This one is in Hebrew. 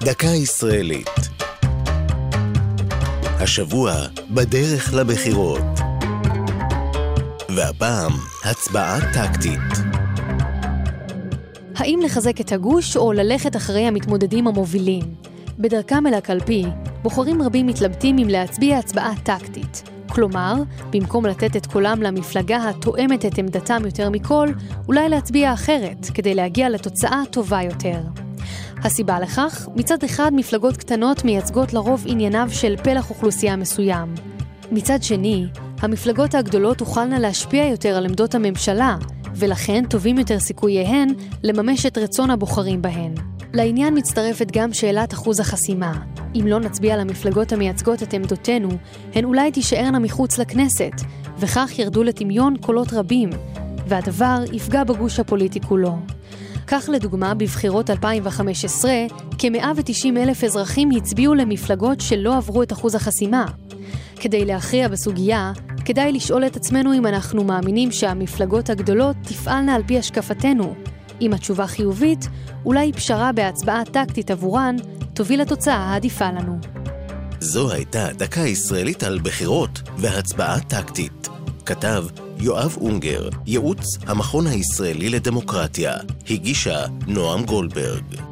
דקה ישראלית. השבוע בדרך לבחירות. והפעם, הצבעה טקטית. האם לחזק את הגוש או ללכת אחרי המתמודדים המובילים? בדרכם אל הקלפי, בוחרים רבים מתלבטים אם להצביע הצבעה טקטית. כלומר, במקום לתת את קולם למפלגה התואמת את עמדתם יותר מכל, אולי להצביע אחרת, כדי להגיע לתוצאה טובה יותר. הסיבה לכך, מצד אחד מפלגות קטנות מייצגות לרוב ענייניו של פלח אוכלוסייה מסוים. מצד שני, המפלגות הגדולות תוכלנה להשפיע יותר על עמדות הממשלה, ולכן טובים יותר סיכוייהן לממש את רצון הבוחרים בהן. לעניין מצטרפת גם שאלת אחוז החסימה. אם לא נצביע למפלגות המייצגות את עמדותינו, הן אולי תישארנה מחוץ לכנסת, וכך ירדו לטמיון קולות רבים, והדבר יפגע בגוש הפוליטי כולו. כך לדוגמה, בבחירות 2015, כ-190 אלף אזרחים הצביעו למפלגות שלא עברו את אחוז החסימה. כדי להכריע בסוגיה, כדאי לשאול את עצמנו אם אנחנו מאמינים שהמפלגות הגדולות תפעלנה על פי השקפתנו. אם התשובה חיובית, אולי פשרה בהצבעה טקטית עבורן תוביל לתוצאה העדיפה לנו. זו הייתה דקה ישראלית על בחירות והצבעה טקטית. כתב יואב אונגר, ייעוץ המכון הישראלי לדמוקרטיה, הגישה נועם גולדברג.